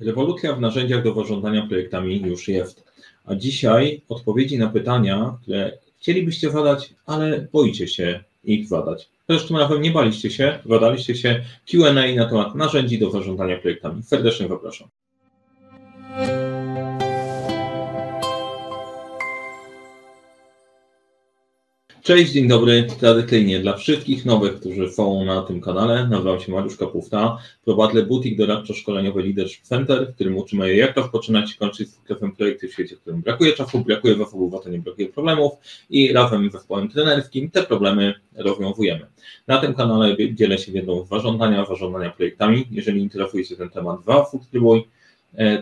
Rewolucja w narzędziach do zarządzania projektami już jest. A dzisiaj odpowiedzi na pytania, które chcielibyście zadać, ale boicie się ich zadać. Zresztą razem nie baliście się, zadaliście się QA na temat narzędzi do zarządzania projektami. Serdecznie zapraszam. Cześć, dzień dobry. Tradycyjnie dla wszystkich nowych, którzy są na tym kanale, nazywam się Mariusz Kapufta. Prowadzę butik doradczo-szkoleniowy Leadership Center, w którym uczymy jak rozpoczynać i kończyć sukcesem projekty w świecie, w którym brakuje czasu, brakuje zasobów, a to nie brakuje problemów i razem z zespołem trenerskim te problemy rozwiązujemy. Na tym kanale dzielę się wiedzą z zarządzania, zarządzania projektami. Jeżeli interesuje się ten temat, zasubskrybuj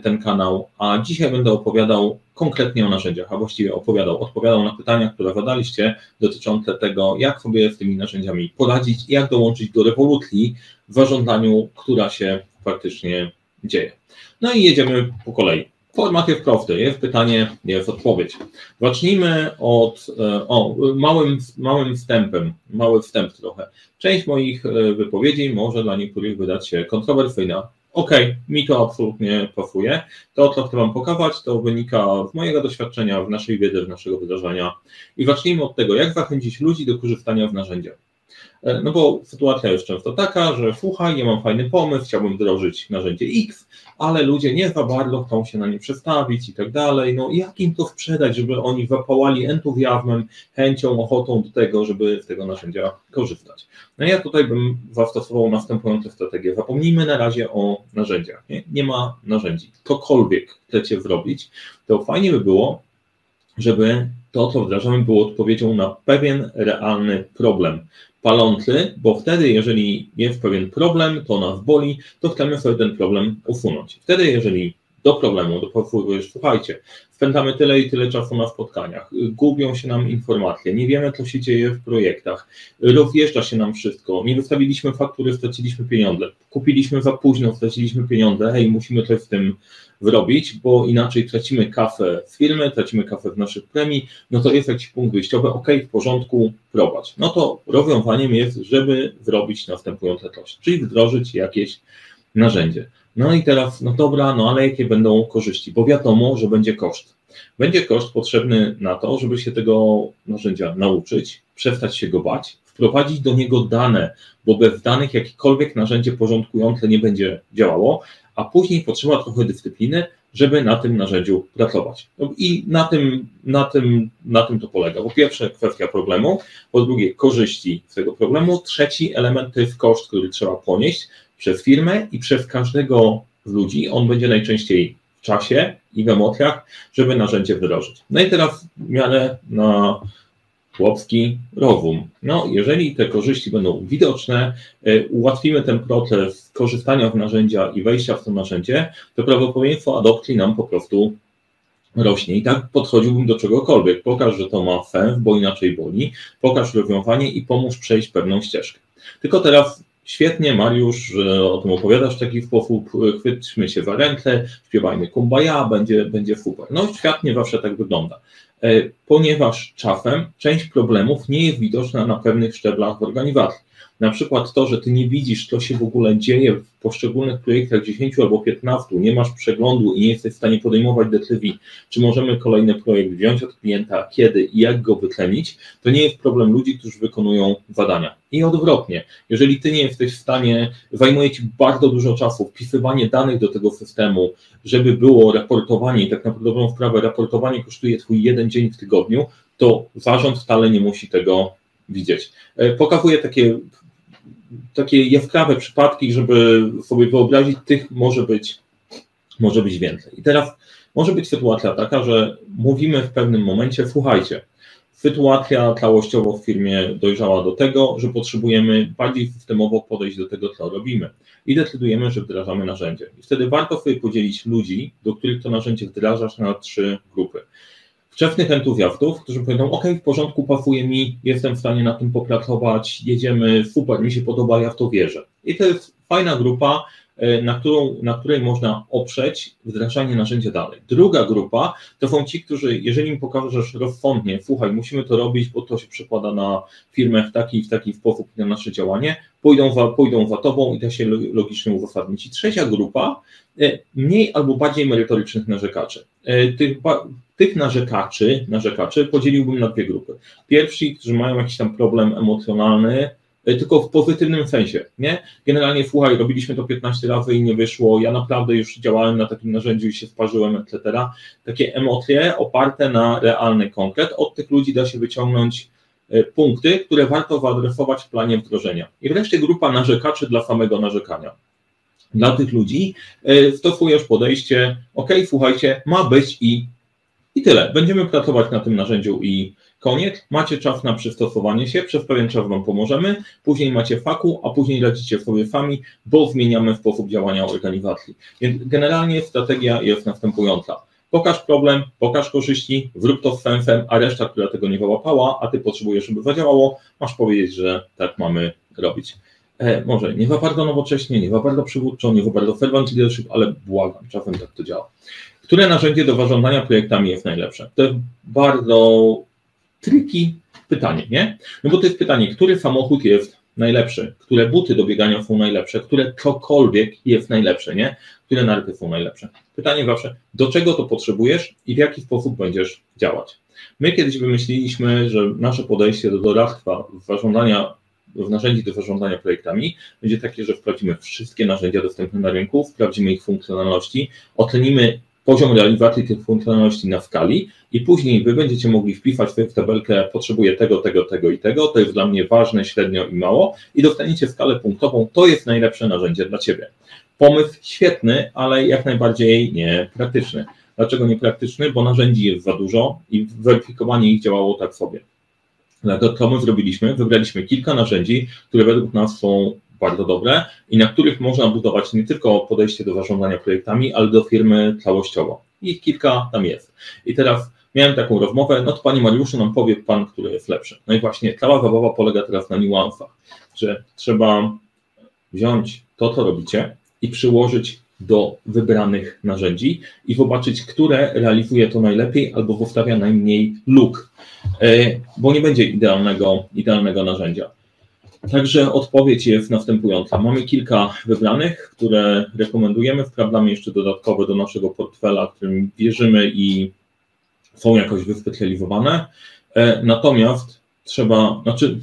ten kanał, a dzisiaj będę opowiadał konkretnie o narzędziach, a właściwie opowiadał, odpowiadał na pytania, które zadaliście dotyczące tego, jak sobie z tymi narzędziami poradzić i jak dołączyć do rewolucji w zarządzaniu, która się faktycznie dzieje. No i jedziemy po kolei. Format jest prosty, jest pytanie, jest odpowiedź. Zacznijmy od e, o, małym, małym wstępem, mały wstęp trochę. Część moich e, wypowiedzi może dla niektórych wydać się kontrowersyjna, OK, mi to absolutnie pasuje. To, co chcę Wam pokazać, to wynika z mojego doświadczenia, w naszej wiedzy, w naszego wydarzenia. I zacznijmy od tego, jak zachęcić ludzi do korzystania z narzędzia. E, no bo sytuacja jest często taka, że słuchaj, ja mam fajny pomysł, chciałbym wdrożyć narzędzie X, ale ludzie nie za bardzo chcą się na nie przestawić i tak dalej. No jak im to sprzedać, żeby oni zapałali entuzjazmem, chęcią, ochotą do tego, żeby z tego narzędzia korzystać. No ja tutaj bym zastosował następujące strategie. Zapomnijmy na razie o narzędziach. Nie, nie ma narzędzi. Cokolwiek chcecie zrobić, to fajnie by było, żeby to, co wdrażamy, było odpowiedzią na pewien realny problem palący, bo wtedy, jeżeli jest pewien problem, to nas boli, to chcemy sobie ten problem usunąć. Wtedy, jeżeli do problemu, do już słuchajcie, spędzamy tyle i tyle czasu na spotkaniach, gubią się nam informacje, nie wiemy, co się dzieje w projektach, rozjeżdża się nam wszystko, nie wystawiliśmy faktury, straciliśmy pieniądze, kupiliśmy za późno, straciliśmy pieniądze, hej, musimy coś z tym wrobić, bo inaczej tracimy kafę z firmy, tracimy kafę w naszych premii, no to jest jakiś punkt wyjściowy, ok, w porządku, prowadź. No to rozwiązaniem jest, żeby zrobić następujące coś, czyli wdrożyć jakieś narzędzie. No i teraz, no dobra, no ale jakie będą korzyści? Bo wiadomo, że będzie koszt. Będzie koszt potrzebny na to, żeby się tego narzędzia nauczyć, przestać się go bać, wprowadzić do niego dane, bo bez danych jakiekolwiek narzędzie porządkujące nie będzie działało, a później potrzeba trochę dyscypliny, żeby na tym narzędziu pracować. No I na tym, na, tym, na tym to polega. Po pierwsze kwestia problemu, po drugie korzyści z tego problemu, trzeci element to jest koszt, który trzeba ponieść przez firmę i przez każdego z ludzi. On będzie najczęściej w czasie i w emocjach, żeby narzędzie wdrożyć. No i teraz w miarę na chłopski rozum. No, jeżeli te korzyści będą widoczne, e, ułatwimy ten proces korzystania z narzędzia i wejścia w to narzędzie, to prawdopodobieństwo adopcji nam po prostu rośnie. I tak podchodziłbym do czegokolwiek. Pokaż, że to ma sens, bo inaczej boli. Pokaż rozwiązanie i pomóż przejść pewną ścieżkę. Tylko teraz świetnie, Mariusz, o tym opowiadasz w taki sposób, chwyćmy się za rękę, śpiewajmy kumbaya, będzie, będzie super. No świat nie zawsze tak wygląda. E, ponieważ czasem część problemów nie jest widoczna na pewnych szczeblach w organizacji. Na przykład to, że ty nie widzisz, co się w ogóle dzieje w poszczególnych projektach 10 albo 15, nie masz przeglądu i nie jesteś w stanie podejmować decyzji, czy możemy kolejny projekt wziąć od klienta, kiedy i jak go wytlenić, to nie jest problem ludzi, którzy wykonują zadania. I odwrotnie, jeżeli ty nie jesteś w stanie, zajmuje ci bardzo dużo czasu wpisywanie danych do tego systemu, żeby było raportowanie i tak na dobrą sprawę raportowanie kosztuje twój jeden dzień w tygodniu, to zarząd wcale nie musi tego widzieć. E, pokazuję takie takie jaskrawe przypadki, żeby sobie wyobrazić, tych może być, może być więcej. I teraz może być sytuacja taka, że mówimy w pewnym momencie, słuchajcie, sytuacja całościowo w firmie dojrzała do tego, że potrzebujemy bardziej systemowo podejść do tego, co robimy. I decydujemy, że wdrażamy narzędzie. I wtedy warto sobie podzielić ludzi, do których to narzędzie wdrażasz na trzy grupy wczesnych entuzjastów, którzy powiedzą, ok, w porządku, pasuje mi, jestem w stanie na tym popracować, jedziemy, super, mi się podoba, ja w to wierzę. I to jest fajna grupa, na, którą, na której można oprzeć wdrażanie narzędzia dalej. Druga grupa to są ci, którzy, jeżeli im pokażesz rozsądnie, słuchaj, musimy to robić, bo to się przekłada na firmę w taki w taki sposób na nasze działanie, pójdą, pójdą za tobą i da się logicznie uzasadnić. I trzecia grupa, e, mniej albo bardziej merytorycznych narzekaczy. Tych, tych narzekaczy, narzekaczy podzieliłbym na dwie grupy. Pierwsi, którzy mają jakiś tam problem emocjonalny, e, tylko w pozytywnym sensie, nie? Generalnie, słuchaj, robiliśmy to 15 razy i nie wyszło, ja naprawdę już działałem na takim narzędziu i się sparzyłem, etc. Takie emocje oparte na realny konkret, od tych ludzi da się wyciągnąć e, punkty, które warto wyadresować w planie wdrożenia. I wreszcie grupa narzekaczy dla samego narzekania. Dla tych ludzi e, stosujesz podejście, ok, słuchajcie, ma być i i tyle. Będziemy pracować na tym narzędziu i koniec. Macie czas na przystosowanie się, przez pewien czas Wam pomożemy, później macie faku, a później radzicie sobie sami, bo zmieniamy sposób działania organizacji. Więc generalnie strategia jest następująca. Pokaż problem, pokaż korzyści, zrób to z sensem, a reszta, która tego nie wyłapała, a Ty potrzebujesz, żeby zadziałało, masz powiedzieć, że tak mamy robić. E, może nie za bardzo nowocześnie, nie za bardzo przywódczo, nie za bardzo servant leadership, ale błagam, czasem tak to działa. Które narzędzie do zarządzania projektami jest najlepsze? To jest bardzo tricky pytanie, nie? No bo to jest pytanie, który samochód jest najlepszy, które buty do biegania są najlepsze, które cokolwiek jest najlepsze, nie? Które narty są najlepsze. Pytanie zawsze, do czego to potrzebujesz i w jaki sposób będziesz działać? My kiedyś wymyśliliśmy, że nasze podejście do doradztwa zarządzania w narzędzi do zarządzania projektami będzie takie, że wprowadzimy wszystkie narzędzia dostępne na rynku, sprawdzimy ich funkcjonalności, ocenimy poziom realizacji tych funkcjonalności na skali i później wy będziecie mogli wpisać w tabelkę potrzebuję tego, tego, tego i tego, to jest dla mnie ważne, średnio i mało i dostaniecie skalę punktową, to jest najlepsze narzędzie dla ciebie. Pomysł świetny, ale jak najbardziej niepraktyczny. Dlaczego niepraktyczny? Bo narzędzi jest za dużo i weryfikowanie ich działało tak sobie. Dlatego to my zrobiliśmy, wybraliśmy kilka narzędzi, które według nas są bardzo dobre i na których można budować nie tylko podejście do zarządzania projektami, ale do firmy całościowo. Ich kilka tam jest. I teraz miałem taką rozmowę, no to Panie Mariuszu nam powie Pan, który jest lepszy. No i właśnie cała zabawa polega teraz na niuansach, że trzeba wziąć to, co robicie i przyłożyć do wybranych narzędzi i zobaczyć, które realizuje to najlepiej albo powstawia najmniej luk, e, bo nie będzie idealnego, idealnego narzędzia. Także odpowiedź jest następująca. Mamy kilka wybranych, które rekomendujemy. Wprawdamy jeszcze dodatkowe do naszego portfela, którym wierzymy i są jakoś wyspecjalizowane. E, natomiast trzeba, znaczy,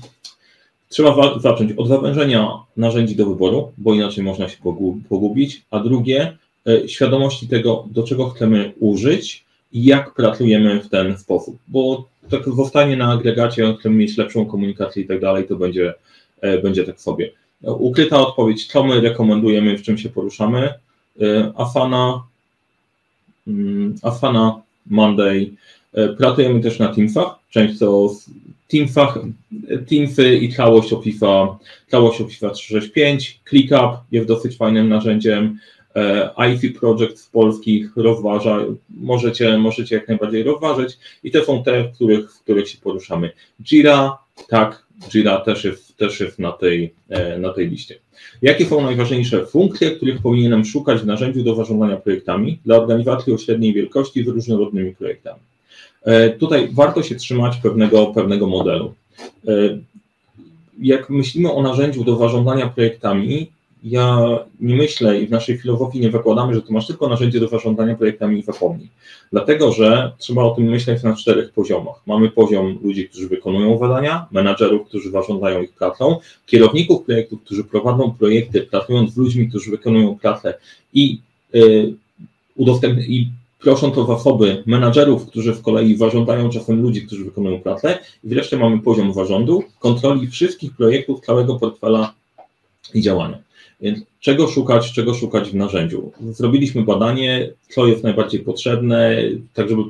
trzeba zacząć od zawężenia narzędzi do wyboru, bo inaczej można się pogubić, a drugie, e, świadomości tego, do czego chcemy użyć i jak pracujemy w ten sposób, bo tak zostanie na agregacie, chcemy mieć lepszą komunikację i tak dalej, to będzie będzie tak sobie. Ukryta odpowiedź, co my rekomendujemy, w czym się poruszamy. E, Afana, mm, Afana, Monday. E, pracujemy też na Teamsach, często w Teamsach, Teamsy i całość Office'a, całość Office'a 365, ClickUp jest dosyć fajnym narzędziem, IFI Project z polskich rozważa, możecie, możecie jak najbardziej rozważyć i te są te, w których, w których się poruszamy. Jira, tak, Jira też jest, też jest na, tej, e, na tej liście. Jakie są najważniejsze funkcje, których powinienem szukać w narzędziu do zarządzania projektami dla organizacji o średniej wielkości z różnorodnymi projektami? E, tutaj warto się trzymać pewnego, pewnego modelu. E, jak myślimy o narzędziu do zarządzania projektami, ja nie myślę i w naszej filozofii nie wykładamy, że to masz tylko narzędzie do zarządzania projektami i zapomnij. Dlatego, że trzeba o tym myśleć na czterech poziomach. Mamy poziom ludzi, którzy wykonują zadania, menadżerów, którzy zarządzają ich pracą, kierowników projektów, którzy prowadzą projekty, pracując z ludźmi, którzy wykonują pracę i yy, udostępniają i proszą to zasoby menadżerów, którzy z kolei zarządzają czasem ludzi, którzy wykonują pracę. I wreszcie mamy poziom zarządu, kontroli wszystkich projektów, całego portfela i działania. Więc czego szukać, czego szukać w narzędziu? Zrobiliśmy badanie, co jest najbardziej potrzebne, tak żeby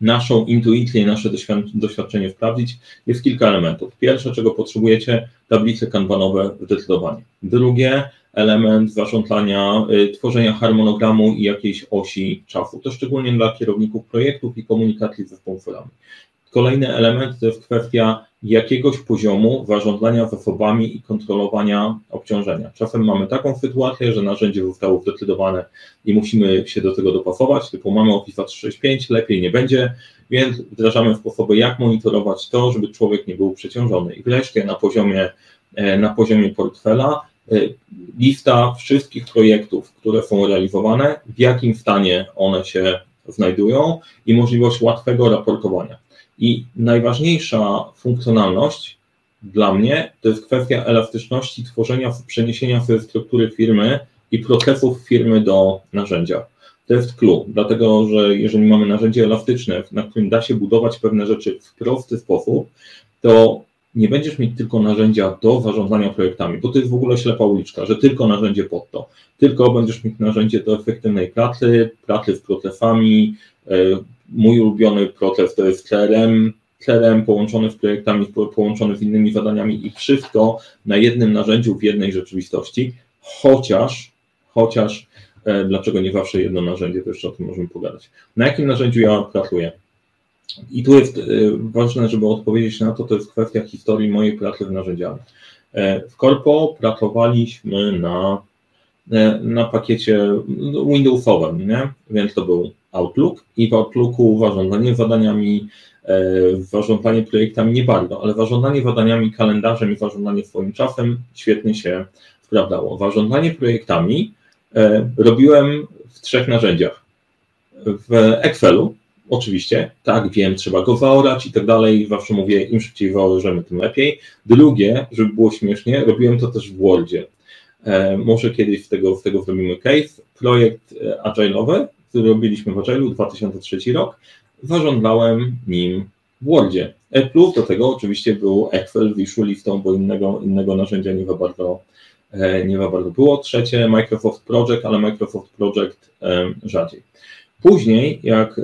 naszą intuicję i nasze doświadczenie sprawdzić, jest kilka elementów. Pierwsze, czego potrzebujecie, tablice kanbanowe zdecydowanie. Drugie, element zarządzania, y, tworzenia harmonogramu i jakiejś osi czasu. To szczególnie dla kierowników projektów i komunikacji z zespołami. Kolejny element to jest kwestia jakiegoś poziomu zarządzania zasobami i kontrolowania obciążenia. Czasem mamy taką sytuację, że narzędzie zostało zdecydowane i musimy się do tego dopasować, typu mamy Office 365, lepiej nie będzie, więc wdrażamy sposoby, jak monitorować to, żeby człowiek nie był przeciążony. I wreszcie na poziomie, e, na poziomie portfela e, lista wszystkich projektów, które są realizowane, w jakim stanie one się znajdują i możliwość łatwego raportowania. I najważniejsza funkcjonalność dla mnie to jest kwestia elastyczności tworzenia, przeniesienia sobie struktury firmy i procesów firmy do narzędzia. To jest clue, dlatego że jeżeli mamy narzędzie elastyczne, na którym da się budować pewne rzeczy w prosty sposób, to nie będziesz mieć tylko narzędzia do zarządzania projektami, bo to jest w ogóle ślepa uliczka, że tylko narzędzie pod to. Tylko będziesz mieć narzędzie do efektywnej pracy, pracy z procesami, e, mój ulubiony proces to jest CRM, CRM połączony z projektami, połączony z innymi zadaniami i wszystko na jednym narzędziu w jednej rzeczywistości, chociaż, chociaż e, dlaczego nie zawsze jedno narzędzie, to jeszcze o tym możemy pogadać. Na jakim narzędziu ja pracuję? I tu jest e, ważne, żeby odpowiedzieć na to, to jest kwestia historii mojej pracy z narzędziami. E, w Corpo pracowaliśmy na, na pakiecie Windowsowym, nie? więc to był Outlook i w Outlooku zarządzanie zadaniami, e, zarządzanie projektami nie bardzo, ale zarządzanie zadaniami, kalendarzem i zarządzanie swoim czasem świetnie się sprawdzało. Zarządzanie projektami e, robiłem w trzech narzędziach. W Excelu, oczywiście, tak, wiem, trzeba go zaorać i tak dalej, zawsze mówię, im szybciej zaorzemy, tym lepiej. Drugie, żeby było śmiesznie, robiłem to też w Wordzie. E, może kiedyś z tego, z tego zrobimy case. Projekt agile'owy który robiliśmy w Agile'u 2003 rok, zarządzałem nim w Wordzie. Plus do tego oczywiście był Excel, Visual Listą, bo innego, innego narzędzia nie za bardzo, e, nie za bardzo było. Trzecie Microsoft Project, ale Microsoft Project rzadziej. Później, jak e,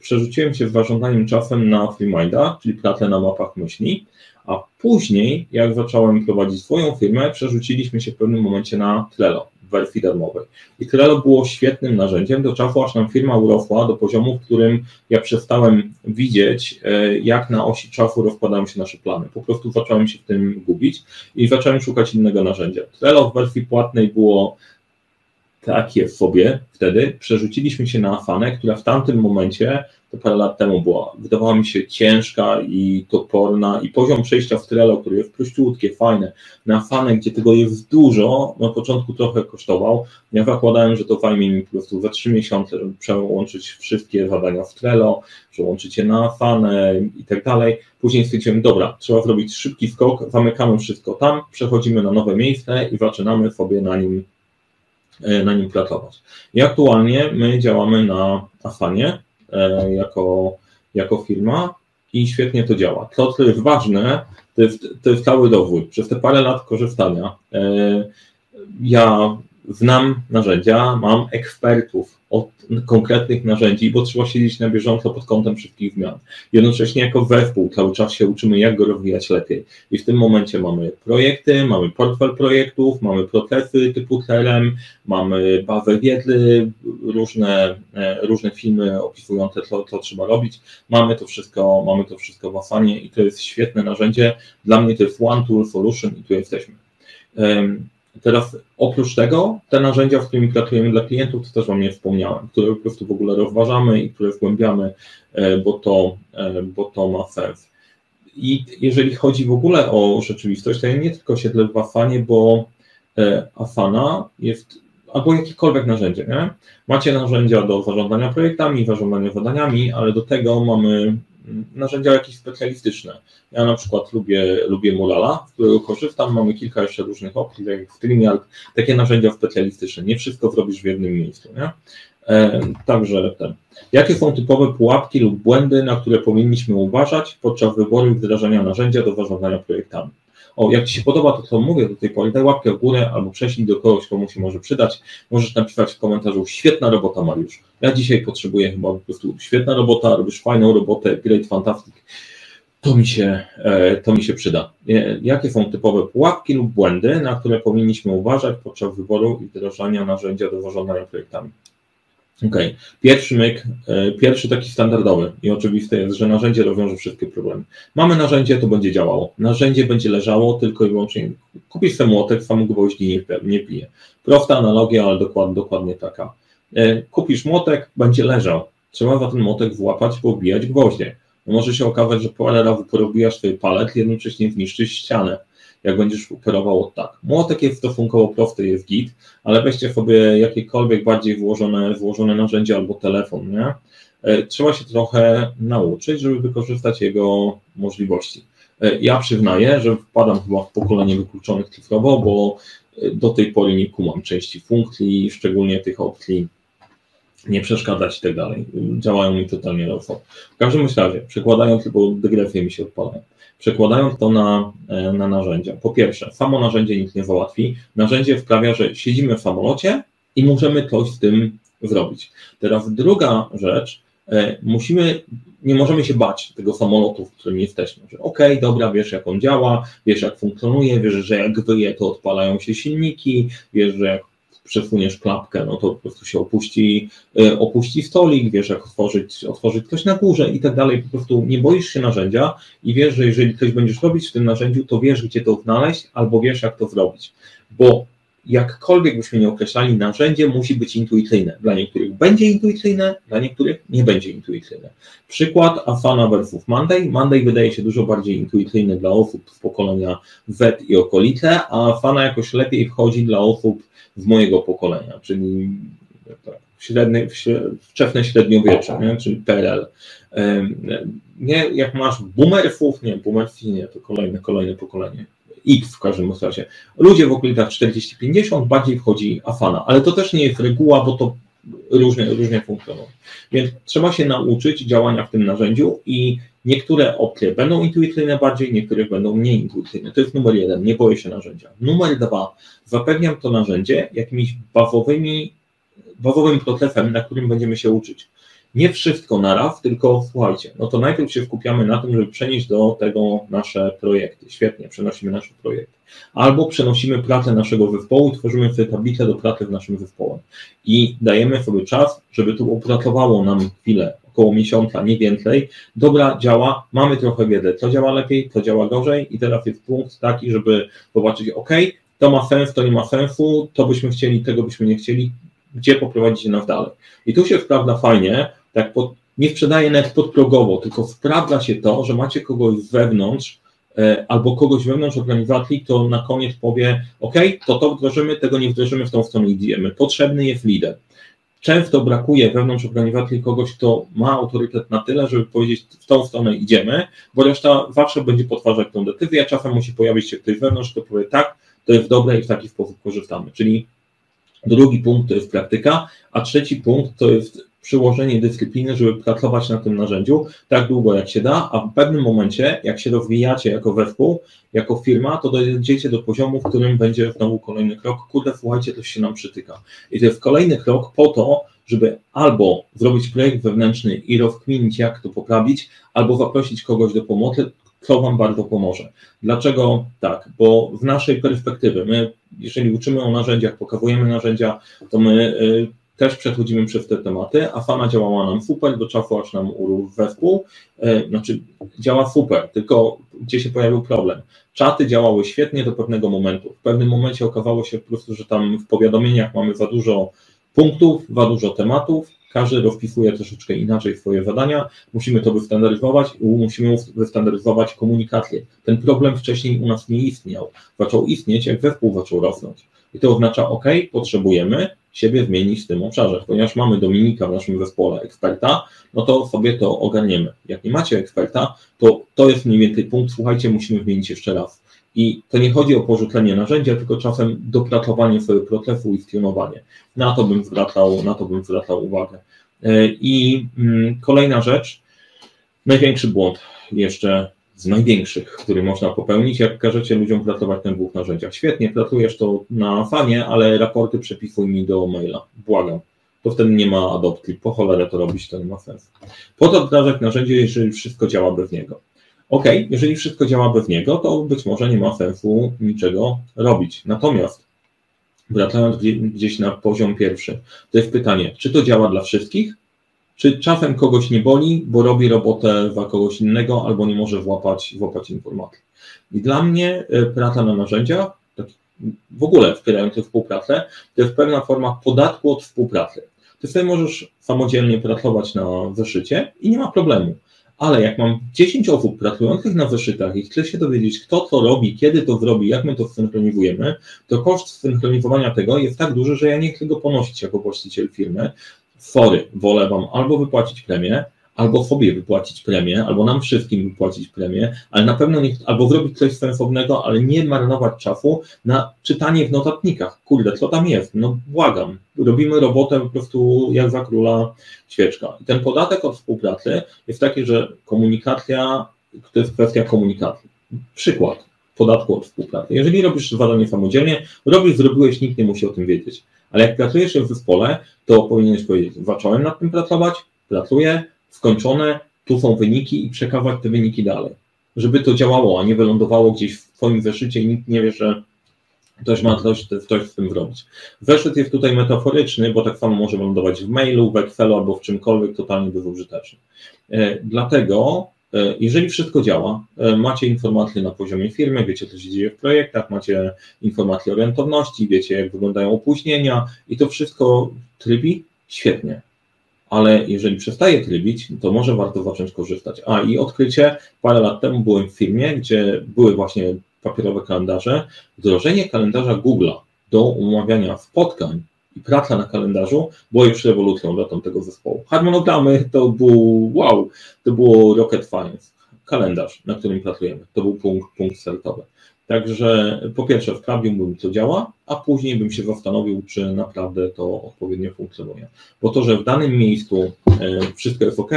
przerzuciłem się z zarządzaniem czasem na FreeMinda, czyli pracę na mapach myśli, a później, jak zacząłem prowadzić swoją firmę, przerzuciliśmy się w pewnym momencie na Trello wersji darmowej. I Trello było świetnym narzędziem do czasu, aż nam firma urosła do poziomu, w którym ja przestałem widzieć, e, jak na osi czasu rozkładają się nasze plany. Po prostu zacząłem się w tym gubić i zacząłem szukać innego narzędzia. Trello w wersji płatnej było takie sobie wtedy. Przerzuciliśmy się na Afanę, która w tamtym momencie to parę lat temu była, wydawała mi się ciężka i toporna i poziom przejścia w Trello, który jest prościutkie, fajne, na fanę, gdzie tego jest dużo, na początku trochę kosztował. Ja zakładałem, że to zajmie mi po prostu za trzy miesiące, przełączyć wszystkie zadania w Trello, przełączyć je na fanę i tak dalej. Później stwierdziłem, dobra, trzeba zrobić szybki skok, zamykamy wszystko tam, przechodzimy na nowe miejsce i zaczynamy sobie na nim na nim pracować. I aktualnie my działamy na Afanie, E, jako, jako firma i świetnie to działa. To, co jest ważne, to jest, to jest cały dowód. Przez te parę lat korzystania e, ja znam narzędzia, mam ekspertów od konkretnych narzędzi, bo trzeba siedzieć na bieżąco pod kątem wszystkich zmian. Jednocześnie jako zespół cały czas się uczymy, jak go rozwijać lepiej. I w tym momencie mamy projekty, mamy portfel projektów, mamy procesy typu CRM, mamy bazę wiedzy, różne, e, różne filmy opisujące, co, co trzeba robić. Mamy to wszystko, mamy to wszystko w Asanie i to jest świetne narzędzie. Dla mnie to jest One Tool Solution i tu jesteśmy. Teraz oprócz tego, te narzędzia, z którymi pracujemy dla klientów, to też Wam nie wspomniałem, które po prostu w ogóle rozważamy i które wgłębiamy, e, bo to, e, bo to ma sens. I jeżeli chodzi w ogóle o rzeczywistość, to ja nie tylko siedzę w Afanie, bo e, Afana jest, albo jakiekolwiek narzędzie, nie? Macie narzędzia do zarządzania projektami, zarządzania zadaniami, ale do tego mamy narzędzia jakieś specjalistyczne. Ja na przykład lubię, lubię Murala, z którego korzystam, mamy kilka jeszcze różnych opcji, tak jak StreamYard, takie narzędzia specjalistyczne. Nie wszystko zrobisz w jednym miejscu, nie? E, także ten. Jakie są typowe pułapki lub błędy, na które powinniśmy uważać podczas wyboru i wdrażania narzędzia do zarządzania projektami? O, jak Ci się podoba to, co mówię do tej pory, daj łapkę w górę albo prześlij do kogoś, komu się może przydać. Możesz napisać w komentarzu, świetna robota Mariusz. Ja dzisiaj potrzebuję chyba po prostu świetna robota, robisz fajną robotę, great, fantastic. To mi się, e, to mi się przyda. E, jakie są typowe pułapki lub błędy, na które powinniśmy uważać podczas wyboru i wdrażania narzędzia do projektami? OK. Pierwszy myk, e, pierwszy taki standardowy i oczywisty jest, że narzędzie rozwiąże wszystkie problemy. Mamy narzędzie, to będzie działało. Narzędzie będzie leżało tylko i wyłącznie. Kupisz sobie młotek, sam gwoździ nie, nie pije. Prosta analogia, ale dokładnie, dokładnie taka. E, kupisz młotek, będzie leżał. Trzeba za ten młotek włapać, pobijać gwoździe. Może się okazać, że parę razy porobijasz sobie palet, jednocześnie zniszczysz ścianę jak będziesz operował tak. Młotek jest stosunkowo prosty, jest git, ale weźcie sobie jakiekolwiek bardziej włożone, włożone narzędzie albo telefon, nie? E, trzeba się trochę nauczyć, żeby wykorzystać jego możliwości. E, ja przyznaję, że wpadam chyba w pokolenie wykluczonych cyfrowo, bo e, do tej pory nie kumam części funkcji, szczególnie tych opcji nie przeszkadzać i tak dalej. Działają mi totalnie łatwo. W każdym razie, przekładając, bo dygresje mi się odpalają, przekładając to na, e, na narzędzia. Po pierwsze, samo narzędzie nic nie załatwi. Narzędzie sprawia, że siedzimy w samolocie i możemy coś z tym zrobić. Teraz druga rzecz, e, musimy, nie możemy się bać tego samolotu, w którym jesteśmy, że okej, okay, dobra, wiesz jak on działa, wiesz jak funkcjonuje, wiesz, że jak wyje, to odpalają się silniki, wiesz, że jak przesuniesz klapkę, no to po prostu się opuści, e, opuści stolik, wiesz jak otworzyć, otworzyć coś na górze i tak dalej. Po prostu nie boisz się narzędzia i wiesz, że jeżeli coś będziesz robić w tym narzędziu, to wiesz, gdzie to znaleźć albo wiesz, jak to zrobić. Bo jakkolwiek byśmy nie określali, narzędzie musi być intuicyjne. Dla niektórych będzie intuicyjne, dla niektórych nie będzie intuicyjne. Przykład Asana versus Monday. Monday wydaje się dużo bardziej intuicyjny dla osób z pokolenia Z i okolice, a Asana jakoś lepiej wchodzi dla osób z mojego pokolenia, czyli tak, średnie, wczesne średniowiecze, nie? czyli PRL. Nie, jak masz boomerfów, nie, boomersi nie, to kolejne, kolejne pokolenie. X w każdym razie. Ludzie w okolicach 40-50 bardziej wchodzi Afana, ale to też nie jest reguła, bo to różnie, różnie funkcjonuje. Więc trzeba się nauczyć działania w tym narzędziu i niektóre opcje będą intuicyjne bardziej, niektóre będą mniej intuicyjne. To jest numer jeden, nie boję się narzędzia. Numer dwa, zapewniam to narzędzie jakimiś bazowymi, bazowym procesem, na którym będziemy się uczyć nie wszystko naraz, tylko słuchajcie, no to najpierw się skupiamy na tym, żeby przenieść do tego nasze projekty. Świetnie, przenosimy nasze projekty. Albo przenosimy pracę naszego zespołu, tworzymy sobie tablicę do pracy w naszym zespole i dajemy sobie czas, żeby to opracowało nam chwilę, około miesiąca, nie więcej. Dobra, działa, mamy trochę wiedzy, co działa lepiej, co działa gorzej i teraz jest punkt taki, żeby zobaczyć, ok, to ma sens, to nie ma sensu, to byśmy chcieli, tego byśmy nie chcieli, gdzie poprowadzić nas dalej. I tu się sprawdza fajnie, tak pod, nie sprzedaje net podprogowo, tylko sprawdza się to, że macie kogoś z wewnątrz, e, albo kogoś wewnątrz organizacji, to na koniec powie, OK, to to wdrożymy, tego nie wdrożymy, w tą stronę idziemy. Potrzebny jest lider. Często brakuje wewnątrz organizacji kogoś, kto ma autorytet na tyle, żeby powiedzieć, w tą stronę idziemy, bo reszta zawsze będzie potwarzać tą decyzję, a czasem musi pojawić się ktoś wewnątrz, kto powie, tak, to jest dobre i w taki sposób korzystamy. Czyli drugi punkt to jest praktyka, a trzeci punkt to jest przyłożenie dyscypliny, żeby pracować na tym narzędziu tak długo jak się da, a w pewnym momencie, jak się rozwijacie jako zespół, jako firma, to dojdziecie do poziomu, w którym będzie znowu kolejny krok, kurde, słuchajcie, coś się nam przytyka. I to jest kolejny krok po to, żeby albo zrobić projekt wewnętrzny i rozkminić, jak to poprawić, albo zaprosić kogoś do pomocy, kto Wam bardzo pomoże. Dlaczego tak? Bo w naszej perspektywy, my, jeżeli uczymy o narzędziach, pokazujemy narzędzia, to my y, też przechodzimy przez te tematy, a fana działała nam super, do czasu aż nam urósł zespół, e, znaczy działa super, tylko gdzie się pojawił problem. Czaty działały świetnie do pewnego momentu. W pewnym momencie okazało się po prostu, że tam w powiadomieniach mamy za dużo punktów, za dużo tematów, każdy rozpisuje troszeczkę inaczej swoje zadania, musimy to wystandaryzować i musimy wystandaryzować komunikację. Ten problem wcześniej u nas nie istniał. Zaczął istnieć, jak zespół zaczął rosnąć. I to oznacza, OK, potrzebujemy siebie zmienić w tym obszarze. Ponieważ mamy Dominika w naszym zespole, eksperta, no to sobie to ogarniemy. Jak nie macie eksperta, to to jest mniej więcej punkt, słuchajcie, musimy zmienić jeszcze raz. I to nie chodzi o porzucenie narzędzia, tylko czasem dopracowanie swojego procesu i stionowanie. Na to bym zwracał, na to bym zwracał uwagę. E, I mm, kolejna rzecz, największy błąd jeszcze z największych, który można popełnić, jak każecie ludziom pracować na dwóch narzędziach. Świetnie, pracujesz to na fanie, ale raporty przepisuj mi do maila. Błagam. To wtedy nie ma adopcji. Po cholerę to robić, to nie ma sensu. Po to wdrażać narzędzie, jeżeli wszystko działa bez niego. Ok, jeżeli wszystko działa bez niego, to być może nie ma sensu niczego robić. Natomiast wracając gdzieś na poziom pierwszy, to jest pytanie, czy to działa dla wszystkich, czy czasem kogoś nie boli, bo robi robotę dla kogoś innego albo nie może włapać, włapać informacji. I dla mnie e, praca na narzędziach, tak w ogóle wspierające współpracę, to jest pewna forma podatku od współpracy. Ty sobie możesz samodzielnie pracować na zeszycie i nie ma problemu. Ale jak mam 10 osób pracujących na zeszytach i chcę się dowiedzieć, kto to robi, kiedy to zrobi, jak my to synchronizujemy, to koszt synchronizowania tego jest tak duży, że ja nie chcę go ponosić jako właściciel firmy. Sorry, wolę Wam albo wypłacić premię, albo sobie wypłacić premię, albo nam wszystkim wypłacić premię, ale na pewno nie, albo zrobić coś sensownego, ale nie marnować czasu na czytanie w notatnikach. Kurde, co tam jest? No błagam. Robimy robotę po prostu jak za króla świeczka. I ten podatek od współpracy jest taki, że komunikacja, to jest kwestia komunikacji. Przykład podatku od współpracy. Jeżeli robisz zadanie samodzielnie, robisz, zrobiłeś, nikt nie musi o tym wiedzieć. Ale jak pracujesz w zespole, to powinieneś powiedzieć, zacząłem nad tym pracować, pracuję, skończone, tu są wyniki i przekazać te wyniki dalej. Żeby to działało, a nie wylądowało gdzieś w Twoim zeszycie i nikt nie wie, że ktoś ma coś, coś z tym zrobić. Zeszyt jest tutaj metaforyczny, bo tak samo może wylądować w mailu, w Excelu albo w czymkolwiek totalnie bezużytecznym. E, dlatego, jeżeli wszystko działa, e, macie informacje na poziomie firmy, wiecie, co się dzieje w projektach, macie informacje o rentowności, wiecie, jak wyglądają opóźnienia i to wszystko trybi, świetnie ale jeżeli przestaje trybić, to może warto zacząć korzystać. A i odkrycie, parę lat temu byłem w firmie, gdzie były właśnie papierowe kalendarze. Wdrożenie kalendarza Google'a do umawiania spotkań i praca na kalendarzu była już rewolucją dla tamtego zespołu. Harmonogramy to był wow, to było rocket science. Kalendarz, na którym pracujemy, to był punkt, punkt startowy. Także po pierwsze sprawdziłbym, co działa, a później bym się zastanowił, czy naprawdę to odpowiednio funkcjonuje. Bo to, że w danym miejscu e, wszystko jest ok,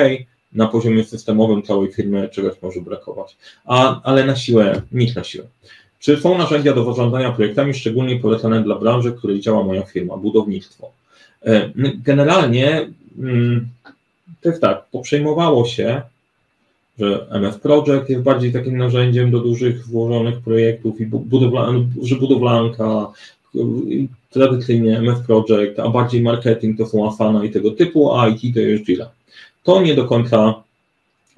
na poziomie systemowym całej firmy czegoś może brakować. A, ale na siłę, nic na siłę. Czy są narzędzia do zarządzania projektami, szczególnie polecane dla branży, w której działa moja firma, budownictwo? E, generalnie mm, to jest tak, poprzejmowało się że MF Project jest bardziej takim narzędziem do dużych, złożonych projektów i budowlan, że budowlanka, tradycyjnie MF Project, a bardziej marketing to są Asana i tego typu, a IT to jest Jira. To nie do końca,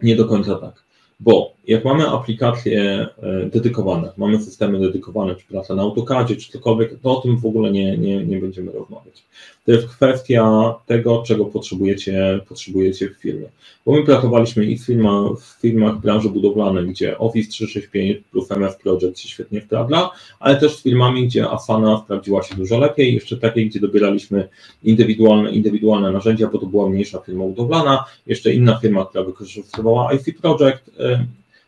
nie do końca tak, bo jak mamy aplikacje e, dedykowane, mamy systemy dedykowane, czy praca na AutoCADzie, czy cokolwiek, to o tym w ogóle nie, nie, nie będziemy rozmawiać. To jest kwestia tego, czego potrzebujecie, potrzebujecie w firmie. Bo my pracowaliśmy i w firmach, w firmach branży budowlanej, gdzie Office 365 plus MF Project się świetnie sprawdza, ale też z firmami, gdzie Asana sprawdziła się dużo lepiej, jeszcze takiej, gdzie dobieraliśmy indywidualne, indywidualne narzędzia, bo to była mniejsza firma budowlana, jeszcze inna firma, która wykorzystywała IC Project,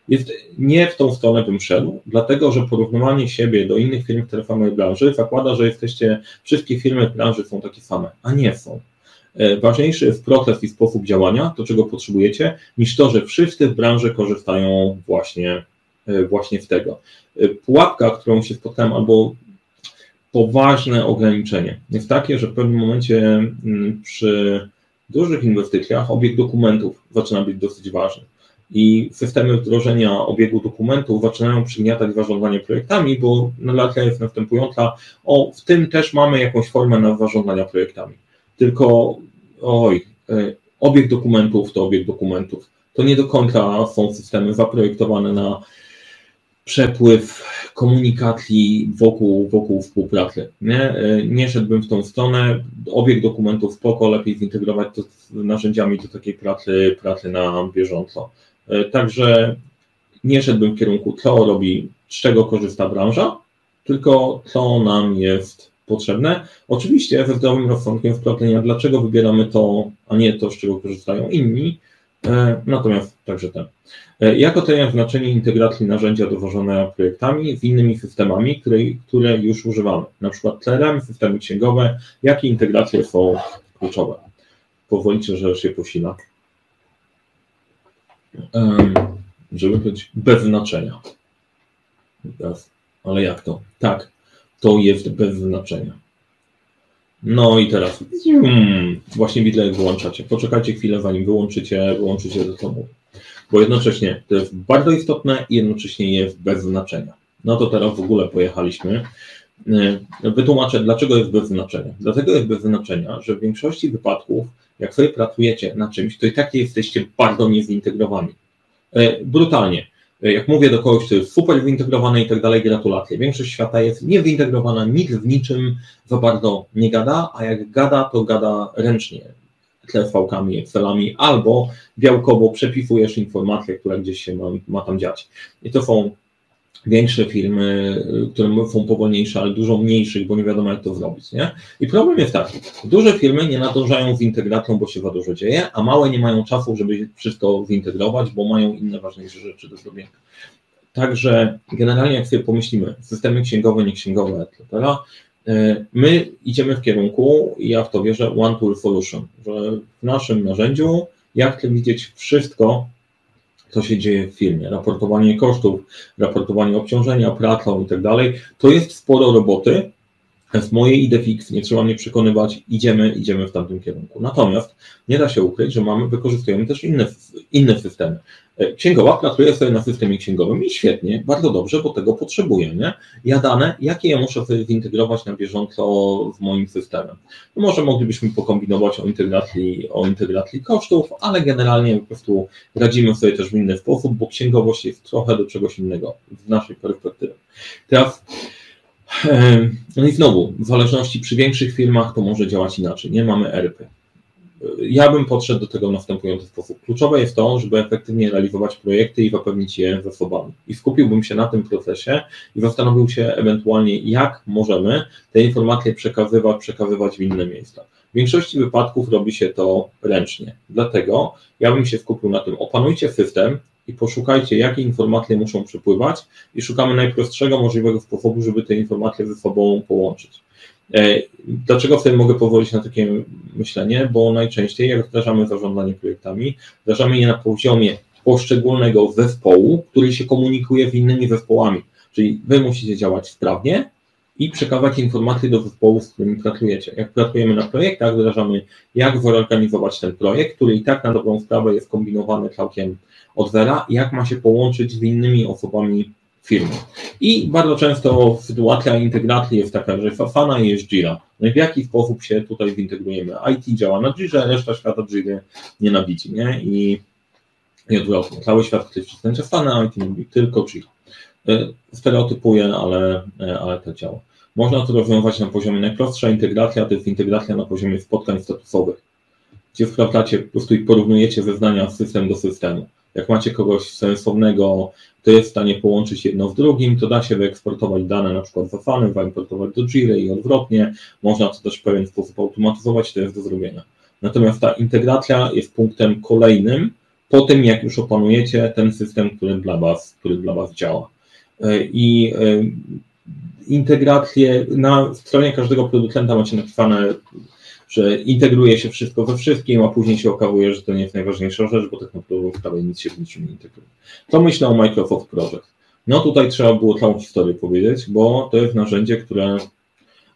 jest, nie w tą stronę bym szedł, dlatego że porównywanie siebie do innych firm w tej samej branży zakłada, że jesteście, wszystkie firmy w branży są takie same, a nie są. E, ważniejszy jest proces i sposób działania, to czego potrzebujecie, niż to, że wszyscy w branży korzystają właśnie, e, właśnie z tego. E, pułapka, którą się spotkałem, albo poważne ograniczenie jest takie, że w pewnym momencie mm, przy dużych inwestycjach obieg dokumentów zaczyna być dosyć ważny i systemy wdrożenia obiegu dokumentów zaczynają przygniatać zarządzanie projektami, bo narracja jest następująca, o, w tym też mamy jakąś formę na zarządzania projektami. Tylko, oj, e, obieg dokumentów to obieg dokumentów. To nie do końca są systemy zaprojektowane na przepływ komunikacji wokół, wokół współpracy. Nie? E, nie szedłbym w tą stronę. Obieg dokumentów spoko, lepiej zintegrować to z narzędziami do takiej pracy, pracy na bieżąco. E, także nie szedłbym w kierunku, co robi, z czego korzysta branża, tylko co nam jest potrzebne. Oczywiście ze zdrowym rozsądkiem wprawdzenia, dlaczego wybieramy to, a nie to, z czego korzystają inni. E, natomiast także ten. E, jak oceniam znaczenie integracji narzędzia do zarządzania projektami z innymi systemami, które, które już używamy, na przykład CRM, systemy księgowe, jakie integracje są kluczowe? Pozwolicie, że się posila żeby być bez znaczenia. Ale jak to? Tak, to jest bez znaczenia. No i teraz hmm, właśnie widzę, jak wyłączacie. Poczekajcie chwilę, zanim wyłączycie, wyłączycie co mówię. Bo jednocześnie to jest bardzo istotne i jednocześnie jest bez znaczenia. No to teraz w ogóle pojechaliśmy. Wytłumaczę, dlaczego jest bez znaczenia. Dlatego jest bez znaczenia, że w większości wypadków, jak sobie pracujecie na czymś, to i tak jesteście bardzo niezintegrowani. Brutalnie. Jak mówię do kogoś, kto jest super wyintegrowany i tak dalej, gratulacje. Większość świata jest niewyintegrowana, nikt w niczym za bardzo nie gada, a jak gada, to gada ręcznie, TSV-kami, Excelami, albo białkowo przepisujesz informację, która gdzieś się ma, ma tam dziać. I to są większe firmy, które są powolniejsze, ale dużo mniejszych, bo nie wiadomo jak to zrobić. Nie? I problem jest taki, duże firmy nie nadążają z integracją, bo się za dużo dzieje, a małe nie mają czasu, żeby wszystko zintegrować, bo mają inne ważniejsze rzeczy do zrobienia. Także generalnie jak sobie pomyślimy, systemy księgowe, nieksięgowe, etc., e, my idziemy w kierunku, ja w to wierzę, one tool solution, że w naszym narzędziu ja chcę widzieć wszystko, co się dzieje w firmie, raportowanie kosztów, raportowanie obciążenia, pracą i tak dalej, to jest sporo roboty, z mojej idei fix, nie trzeba mnie przekonywać, idziemy, idziemy w tamtym kierunku. Natomiast nie da się ukryć, że mamy, wykorzystujemy też inne, inne systemy. E, księgowa pracuje sobie na systemie księgowym i świetnie, bardzo dobrze, bo tego potrzebuję. Nie? Ja dane, jakie ja muszę sobie zintegrować na bieżąco z moim systemem. No może moglibyśmy pokombinować o integracji, o integracji kosztów, ale generalnie po prostu radzimy sobie też w inny sposób, bo księgowość jest trochę do czegoś innego z naszej perspektywy. Teraz no i znowu, w zależności przy większych firmach to może działać inaczej. Nie mamy ERPy. Ja bym podszedł do tego w następujący sposób. Kluczowe jest to, żeby efektywnie realizować projekty i zapewnić je zasobami. I skupiłbym się na tym procesie i zastanowił się ewentualnie, jak możemy te informacje przekazywać, przekazywać w inne miejsca. W większości wypadków robi się to ręcznie. Dlatego ja bym się skupił na tym, opanujcie system, i poszukajcie, jakie informacje muszą przepływać i szukamy najprostszego możliwego sposobu, żeby te informacje ze sobą połączyć. E, dlaczego sobie mogę pozwolić na takie myślenie? Bo najczęściej, jak wdrażamy zarządzanie projektami, wdrażamy je na poziomie poszczególnego zespołu, który się komunikuje z innymi zespołami. Czyli wy musicie działać sprawnie i przekazywać informacje do zespołu, z którymi pracujecie. Jak pracujemy na projektach, wdrażamy, jak zorganizować ten projekt, który i tak na dobrą sprawę jest kombinowany całkiem od zera, jak ma się połączyć z innymi osobami firmy. I bardzo często sytuacja integracji jest taka, że Fafana jest Jira. No i w jaki sposób się tutaj zintegrujemy? IT działa na Jirze, reszta świata Jiry nienawidzi, nie? I, i odwrotnie. Cały świat chce wcisnąć Fafana, IT lubi tylko Jira. E, stereotypuję, ale, e, ale to działa. Można to rozwiązać na poziomie najprostsza integracja, to jest integracja na poziomie spotkań statusowych, gdzie wprawdzacie po prostu i porównujecie zeznania system do systemu. Jak macie kogoś sensownego, kto jest w stanie połączyć jedno w drugim, to da się wyeksportować dane na przykład w Afanem, wyimportować do Jira i odwrotnie. Można to też w pewien sposób automatyzować, to jest do zrobienia. Natomiast ta integracja jest punktem kolejnym po tym, jak już opanujecie ten system, który dla Was, który dla was działa. E, I e, integrację na stronie każdego producenta macie napisane że integruje się wszystko we wszystkim, a później się okazuje, że to nie jest najważniejsza rzecz, bo tak naprawdę prawie nic się w niczym nie integruje. Co myślę o Microsoft Project? No tutaj trzeba było całą historię powiedzieć, bo to jest narzędzie, które,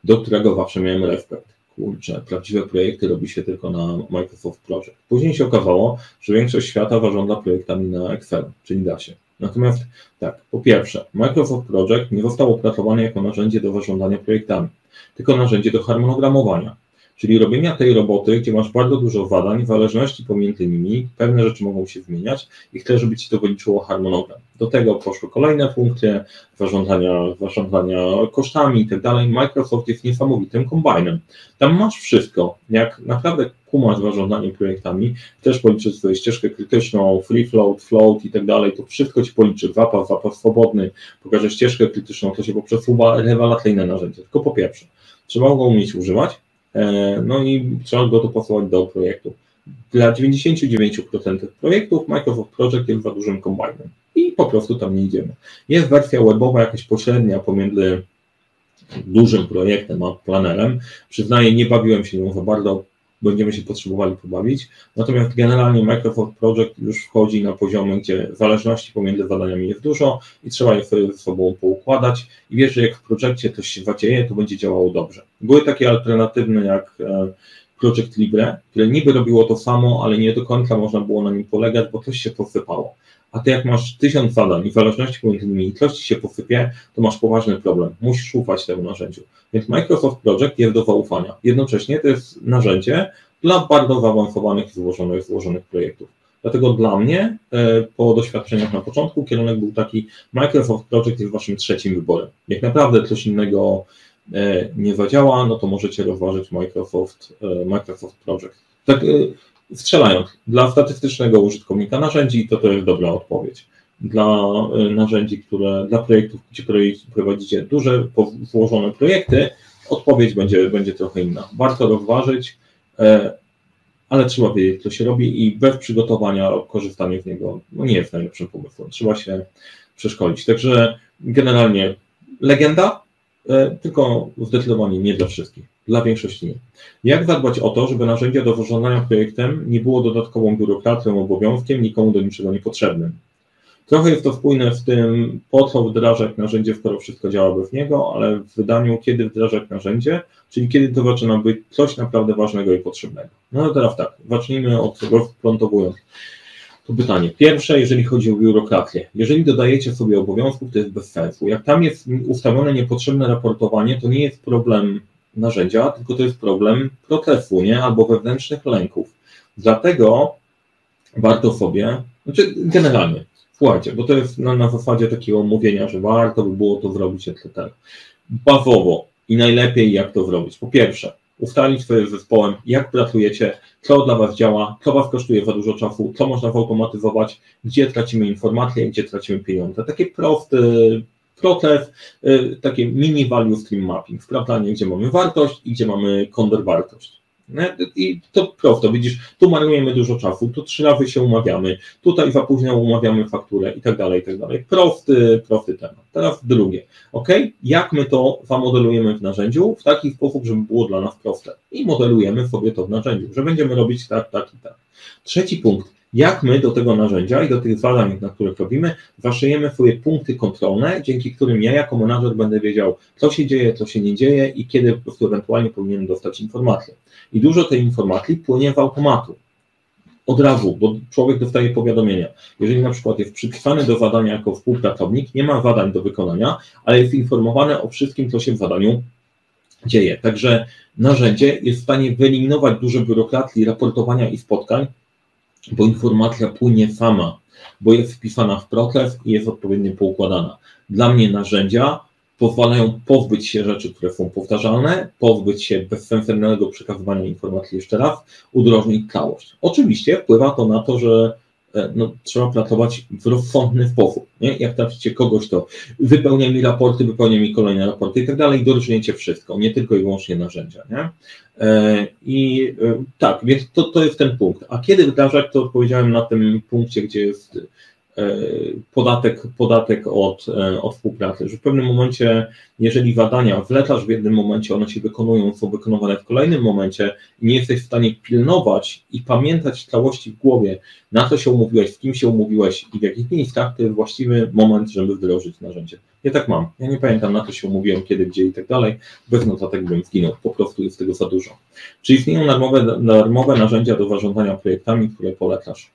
do którego zawsze miałem respekt. Kurczę, prawdziwe projekty robi się tylko na Microsoft Project. Później się okazało, że większość świata zarządza projektami na Excel, czyli da się. Natomiast tak, po pierwsze, Microsoft Project nie został opracowany jako narzędzie do zarządzania projektami, tylko narzędzie do harmonogramowania czyli robienia tej roboty, gdzie masz bardzo dużo zadań, w zależności pomiędzy nimi, pewne rzeczy mogą się zmieniać i chcę, żeby Ci to wyliczyło harmonogram. Do tego poszły kolejne funkcje zarządzania, zarządzania kosztami i tak dalej. Microsoft jest niesamowitym kombajnem. Tam masz wszystko. Jak naprawdę kumasz zarządzanie projektami, też policzysz swoją ścieżkę krytyczną, free float, float i tak dalej, to wszystko Ci policzy, zapas, zapas swobodny, pokaże ścieżkę krytyczną, to się poprzesuwa, rewelacyjne narzędzie. Tylko po pierwsze, trzeba go umieć używać, no i trzeba go dopasować do projektu. Dla 99% projektów Microsoft Project jest za dużym kombajnem i po prostu tam nie idziemy. Jest wersja webowa jakaś pośrednia pomiędzy dużym projektem a planerem. Przyznaję, nie bawiłem się nią za bardzo, będziemy się potrzebowali pobawić. Natomiast generalnie Microsoft Project już wchodzi na poziomy, gdzie zależności pomiędzy zadaniami jest dużo i trzeba je sobie ze sobą poukładać i wiesz, że jak w projekcie coś się zadzieje, to będzie działało dobrze. Były takie alternatywne jak e, Project Libre, które niby robiło to samo, ale nie do końca można było na nim polegać, bo coś się posypało. A ty jak masz tysiąc zadań i zależności pomiędzy nimi coś ci się posypie, to masz poważny problem. Musisz ufać temu narzędziu. Więc Microsoft Project jest do zaufania. Jednocześnie to jest narzędzie dla bardzo zaawansowanych i złożonych, złożonych projektów. Dlatego dla mnie, e, po doświadczeniach na początku, kierunek był taki, Microsoft Project jest waszym trzecim wyborem. Jak naprawdę coś innego e, nie zadziała, no to możecie rozważyć Microsoft, e, Microsoft Project. Tak strzelając, dla statystycznego użytkownika narzędzi to to jest dobra odpowiedź. Dla narzędzi, które, dla projektów, gdzie prowadzicie duże, złożone projekty, odpowiedź będzie, będzie trochę inna. Warto rozważyć, ale trzeba wiedzieć, co się robi i bez przygotowania korzystanie z niego no nie jest najlepszym pomysłem. Trzeba się przeszkolić. Także generalnie legenda, e, tylko zdecydowanie nie dla wszystkich, dla większości nie. Jak zadbać o to, żeby narzędzie do zarządzania projektem nie było dodatkową biurokracją, obowiązkiem, nikomu do niczego niepotrzebnym? Trochę jest to spójne z tym, po co wdrażać narzędzie, skoro wszystko działa bez niego, ale w wydaniu, kiedy wdrażać narzędzie, czyli kiedy to zaczyna być coś naprawdę ważnego i potrzebnego. No to teraz tak, zacznijmy od tego wplątowując. To pytanie. Pierwsze, jeżeli chodzi o biurokrację. Jeżeli dodajecie sobie obowiązków, to jest bez sensu. Jak tam jest ustawione niepotrzebne raportowanie, to nie jest problem narzędzia, tylko to jest problem procesu, nie? Albo wewnętrznych lęków. Dlatego warto sobie, znaczy generalnie, Słuchajcie, bo to jest na, na zasadzie takiego mówienia, że warto by było to zrobić, etc. Bawowo i najlepiej jak to zrobić. Po pierwsze, ustalić swoje zespołem, jak pracujecie, co dla Was działa, co Was kosztuje za dużo czasu, co można zautomatyzować, gdzie tracimy informacje, gdzie tracimy pieniądze. Takie proste proces, y, takie mini value stream mapping, sprawdzanie, gdzie mamy wartość i gdzie mamy kontrwartość. I to prosto, widzisz, tu marnujemy dużo czasu, tu trzy razy się umawiamy, tutaj za późno umawiamy fakturę i tak dalej, i tak dalej. Prosty, prosty temat. Teraz drugie, ok? Jak my to zamodelujemy w narzędziu w taki sposób, żeby było dla nas proste i modelujemy sobie to w narzędziu, że będziemy robić tak, tak i tak. Trzeci punkt, jak my do tego narzędzia i do tych zadań, na których robimy, zaszyjemy swoje punkty kontrolne, dzięki którym ja jako menadżer będę wiedział, co się dzieje, co się nie dzieje i kiedy po prostu ewentualnie powinienem dostać informację. I dużo tej informacji płynie w automatu. Od razu, bo człowiek dostaje powiadomienia. Jeżeli na przykład jest przypisany do zadania jako współpracownik, nie ma zadań do wykonania, ale jest informowany o wszystkim, co się w zadaniu dzieje. Także narzędzie jest w stanie wyeliminować dużo biurokracji, raportowania i spotkań, bo informacja płynie sama, bo jest wpisana w proces i jest odpowiednio poukładana. Dla mnie narzędzia pozwalają pozbyć się rzeczy, które są powtarzalne, pozbyć się bezsensownego przekazywania informacji jeszcze raz, udrożnić całość. Oczywiście wpływa to na to, że no, trzeba pracować w rozsądny sposób. Nie? Jak traficie kogoś, to wypełnia mi raporty, wypełnia mi kolejne raporty i tak dalej, dorżniecie wszystko, nie tylko i wyłącznie narzędzia. Nie? E, I e, tak, więc to, to jest ten punkt. A kiedy wdrażać, to odpowiedziałem na tym punkcie, gdzie jest E, podatek, podatek od, e, od współpracy, że w pewnym momencie, jeżeli badania wlecasz w jednym momencie, one się wykonują, są wykonywane w kolejnym momencie i nie jesteś w stanie pilnować i pamiętać całości w głowie, na co się umówiłeś, z kim się umówiłeś i w jakich miejscach, to jest właściwy moment, żeby wdrożyć narzędzie. Ja tak mam. Ja nie pamiętam, na co się umówiłem, kiedy, gdzie i tak dalej. Bez notatek bym zginął. Po prostu jest tego za dużo. Czyli istnieją darmowe, darmowe narzędzia do zarządzania projektami, które polecasz.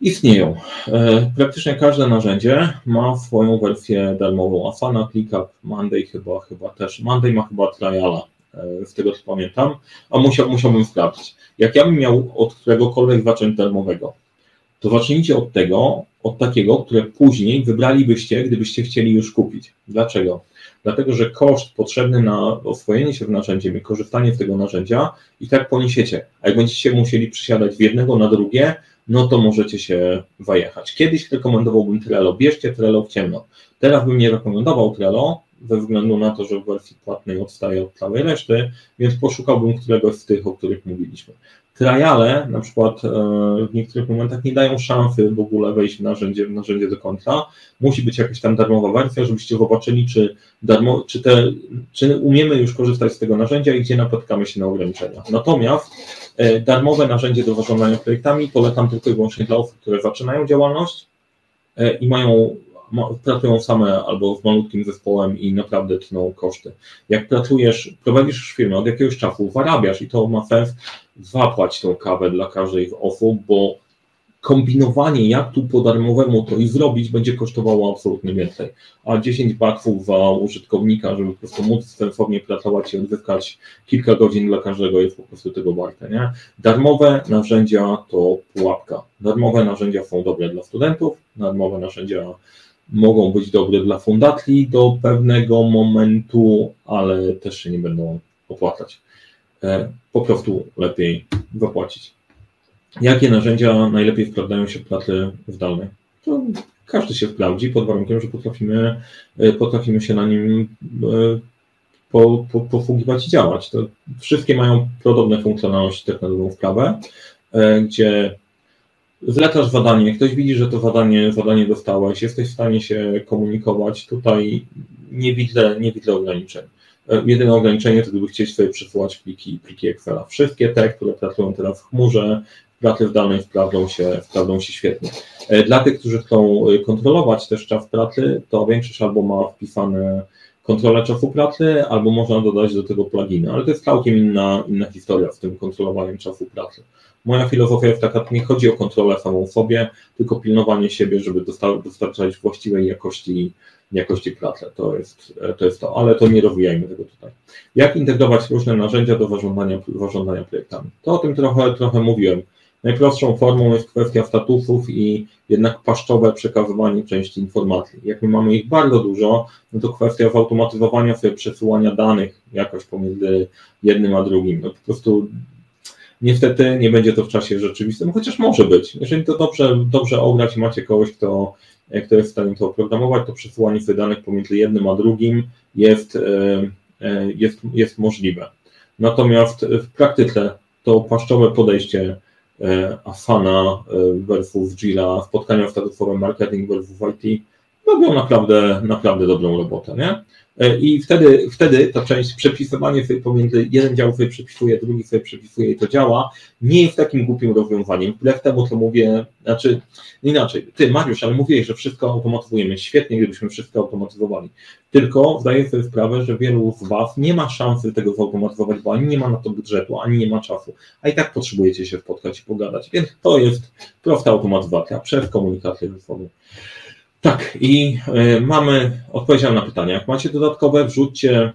Istnieją. E, praktycznie każde narzędzie ma swoją wersję darmową. Asana, ClickUp, Monday chyba, chyba też. Monday ma chyba triala, e, z tego co pamiętam, a musiał, musiałbym sprawdzić. Jak ja bym miał od któregokolwiek zacząć darmowego, to zacznijcie od tego, od takiego, które później wybralibyście, gdybyście chcieli już kupić. Dlaczego? Dlatego, że koszt potrzebny na oswojenie się w narzędziem i korzystanie z tego narzędzia i tak poniesiecie. A jak będziecie musieli przysiadać w jednego na drugie, no to możecie się wajechać. Kiedyś rekomendowałbym Trello, bierzcie Trello w ciemno. Teraz bym nie rekomendował Trello, ze względu na to, że w wersji płatnej odstaje od całej reszty, więc poszukałbym któregoś z tych, o których mówiliśmy. Triale na przykład e, w niektórych momentach nie dają szansy w ogóle wejść w narzędzie, w narzędzie do końca. Musi być jakaś tam darmowa wersja, żebyście zobaczyli, czy, darmo, czy, te, czy umiemy już korzystać z tego narzędzia i gdzie napotkamy się na ograniczenia. Natomiast e, darmowe narzędzie do zarządzania projektami polecam tylko i wyłącznie dla osób, które zaczynają działalność e, i mają pracują same albo z malutkim zespołem i naprawdę tną koszty. Jak pracujesz, prowadzisz firmę od jakiegoś czasu, zarabiasz i to ma sens, zapłać tą kawę dla każdej z osób, bo kombinowanie, jak tu po darmowemu to i zrobić, będzie kosztowało absolutnie więcej. A 10 baksów za użytkownika, żeby po prostu móc sensownie pracować i odzyskać kilka godzin dla każdego jest po prostu tego warte. Nie? Darmowe narzędzia to pułapka. Darmowe narzędzia są dobre dla studentów, darmowe narzędzia mogą być dobre dla fundacji do pewnego momentu, ale też się nie będą opłacać. E, po prostu lepiej zapłacić. Jakie narzędzia najlepiej sprawdzają się w pracy zdalnej? To każdy się sprawdzi pod warunkiem, że potrafimy, e, potrafimy się na nim e, po, po, posługiwać i działać. To wszystkie mają podobne funkcjonalności, tak na dobrą sprawę, gdzie zlecasz zadanie, ktoś widzi, że to zadanie, zadanie dostałeś, jesteś w stanie się komunikować, tutaj nie widzę, nie widzę ograniczeń. Jedyne ograniczenie to gdyby chcieć sobie przesyłać pliki, pliki Excela. Wszystkie te, które pracują teraz w chmurze, pracy zdalnej sprawdzą się, sprawdzą się świetnie. E, dla tych, którzy chcą e, kontrolować też czas pracy, to większość albo ma wpisane kontrolę czasu pracy, albo można dodać do tego pluginy, ale to jest całkiem inna, inna historia z tym kontrolowaniem czasu pracy. Moja filozofia jest taka, nie chodzi o kontrolę samą sobie, tylko pilnowanie siebie, żeby dostarczać właściwej jakości, jakości pracy. To jest, to jest to, ale to nie rozwijajmy tego tutaj. Jak integrować różne narzędzia do zarządzania, zarządzania projektami? To o tym trochę, trochę mówiłem. Najprostszą formą jest kwestia statusów i jednak paszczowe przekazywanie części informacji. Jak my mamy ich bardzo dużo, no to kwestia zautomatyzowania sobie przesyłania danych jakoś pomiędzy jednym a drugim. No po prostu niestety nie będzie to w czasie rzeczywistym, chociaż może być. Jeżeli to dobrze, dobrze ograć i macie kogoś, kto, kto jest w stanie to oprogramować, to przesyłanie sobie danych pomiędzy jednym a drugim jest, e, e, jest, jest możliwe. Natomiast w praktyce to paszczowe podejście E, Asana e, versus Jira, spotkania statusowe marketing versus IT, robią naprawdę, naprawdę dobrą robotę, nie? E, I wtedy, wtedy ta część przepisywanie sobie pomiędzy jeden dział sobie przepisuje, drugi sobie przepisuje i to działa, nie jest takim głupim rozwiązaniem. Wbrew temu, co mówię, znaczy inaczej, ty Mariusz, ale mówiłeś, że wszystko automatyzujemy. Świetnie, gdybyśmy wszystko automatyzowali. Tylko zdaję sobie sprawę, że wielu z Was nie ma szansy tego zautomatyzować, bo ani nie ma na to budżetu, ani nie ma czasu, a i tak potrzebujecie się spotkać i pogadać. Więc to jest prosta automatyzacja przez komunikację ze sobą. Tak, i y, mamy odpowiedział na pytania. Jak macie dodatkowe, wrzućcie,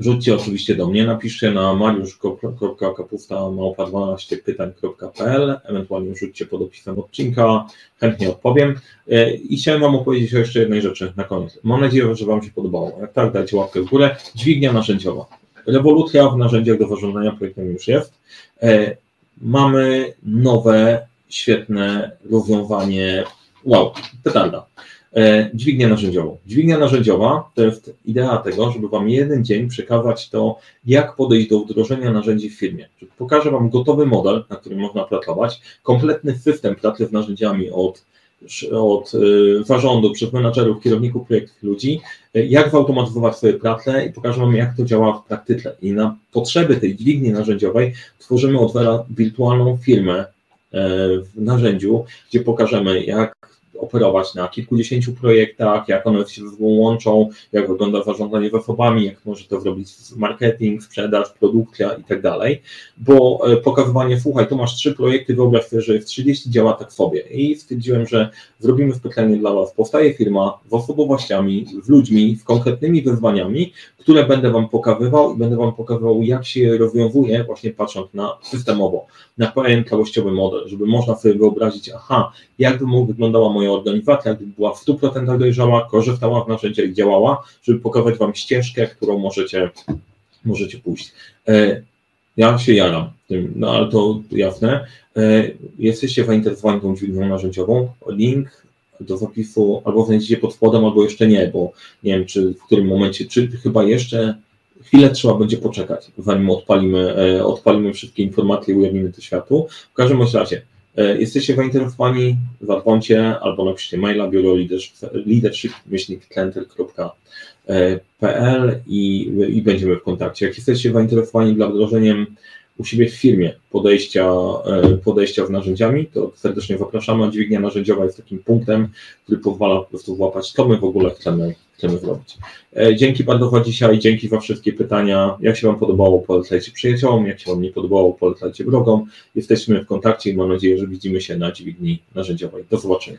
wrzućcie oczywiście do mnie, napiszcie na mariusz.kapusta.12pytań.pl, ewentualnie wrzućcie pod opisem odcinka, chętnie odpowiem. Y, I chciałem Wam opowiedzieć o jeszcze jednej rzeczy na koniec. Mam nadzieję, że Wam się podobało. Jak tak, dajcie łapkę w górę. Dźwignia narzędziowa. Rewolucja w narzędziach do zarządzania projektem już jest. Y, mamy nowe, świetne rozwiązanie wow, petarda. E, dźwignia narzędziową. Dźwignia narzędziowa to jest idea tego, żeby Wam jeden dzień przekazać to, jak podejść do wdrożenia narzędzi w firmie. Pokażę Wam gotowy model, na którym można pracować, kompletny system pracy z narzędziami od, od e, zarządu, przez menadżerów, kierowników projektów ludzi, e, jak zautomatyzować swoje pracę i pokażę Wam, jak to działa w praktyce. I na potrzeby tej dźwigni narzędziowej tworzymy od wirtualną firmę w narzędziu, gdzie pokażemy, jak operować na kilkudziesięciu projektach, jak one się ze sobą łączą, jak wygląda zarządzanie zasobami, jak może to zrobić marketing, sprzedaż, produkcja i tak dalej, bo e, pokazywanie, słuchaj, tu masz trzy projekty, wyobraź sobie, że jest 30, działa tak sobie. I stwierdziłem, że zrobimy specjalnie dla Was, powstaje firma z osobowościami, z ludźmi, z konkretnymi wyzwaniami, które będę Wam pokazywał i będę Wam pokazywał, jak się rozwiązuje, właśnie patrząc na systemowo, na pewien całościowy model, żeby można sobie wyobrazić, aha, jakby wyglądała moja organizacja, gdyby była w 100% dojrzała, korzystała w narzędziach i działała, żeby pokazać Wam ścieżkę, którą możecie, możecie pójść. E, ja się jaram tym, no ale to jasne. E, jesteście zainteresowani tą dźwignią narzędziową, link do zapisu albo znajdziecie pod spodem, albo jeszcze nie, bo nie wiem, czy w którym momencie, czy chyba jeszcze chwilę trzeba będzie poczekać, zanim odpalimy, e, odpalimy wszystkie informacje i ujawnimy to światu. W każdym razie, jesteście zainteresowani, zadzwońcie albo napiszcie maila biuro leadership-center.pl i, i będziemy w kontakcie. Jak jesteście zainteresowani dla wdrożeniem u siebie w firmie podejścia, e, podejścia w narzędziami, to serdecznie zapraszamy. Dźwignia narzędziowa jest takim punktem, który pozwala po prostu włapać, co my w ogóle chcemy, chcemy zrobić. E, dzięki bardzo dzisiaj, dzięki za wszystkie pytania. Jak się Wam podobało, polecajcie przyjaciołom, jak się Wam nie podobało, polecajcie wrogom. Jesteśmy w kontakcie i mam nadzieję, że widzimy się na dźwigni narzędziowej. Do zobaczenia.